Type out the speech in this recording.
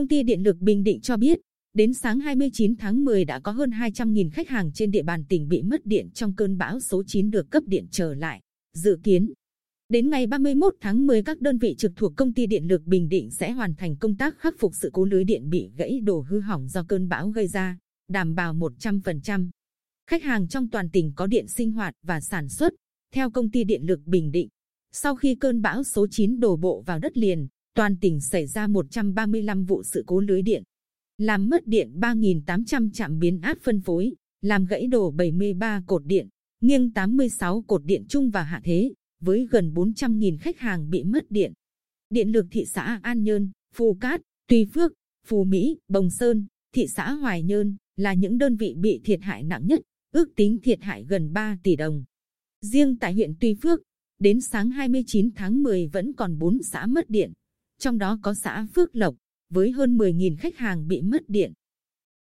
Công ty điện lực Bình Định cho biết, đến sáng 29 tháng 10 đã có hơn 200.000 khách hàng trên địa bàn tỉnh bị mất điện trong cơn bão số 9 được cấp điện trở lại. Dự kiến, đến ngày 31 tháng 10 các đơn vị trực thuộc công ty điện lực Bình Định sẽ hoàn thành công tác khắc phục sự cố lưới điện bị gãy đổ hư hỏng do cơn bão gây ra, đảm bảo 100%. Khách hàng trong toàn tỉnh có điện sinh hoạt và sản xuất, theo công ty điện lực Bình Định. Sau khi cơn bão số 9 đổ bộ vào đất liền, toàn tỉnh xảy ra 135 vụ sự cố lưới điện, làm mất điện 3.800 trạm biến áp phân phối, làm gãy đổ 73 cột điện, nghiêng 86 cột điện chung và hạ thế, với gần 400.000 khách hàng bị mất điện. Điện lực thị xã An Nhơn, Phù Cát, Tuy Phước, Phù Mỹ, Bồng Sơn, thị xã Hoài Nhơn là những đơn vị bị thiệt hại nặng nhất, ước tính thiệt hại gần 3 tỷ đồng. Riêng tại huyện Tuy Phước, đến sáng 29 tháng 10 vẫn còn 4 xã mất điện, trong đó có xã Phước Lộc với hơn 10.000 khách hàng bị mất điện.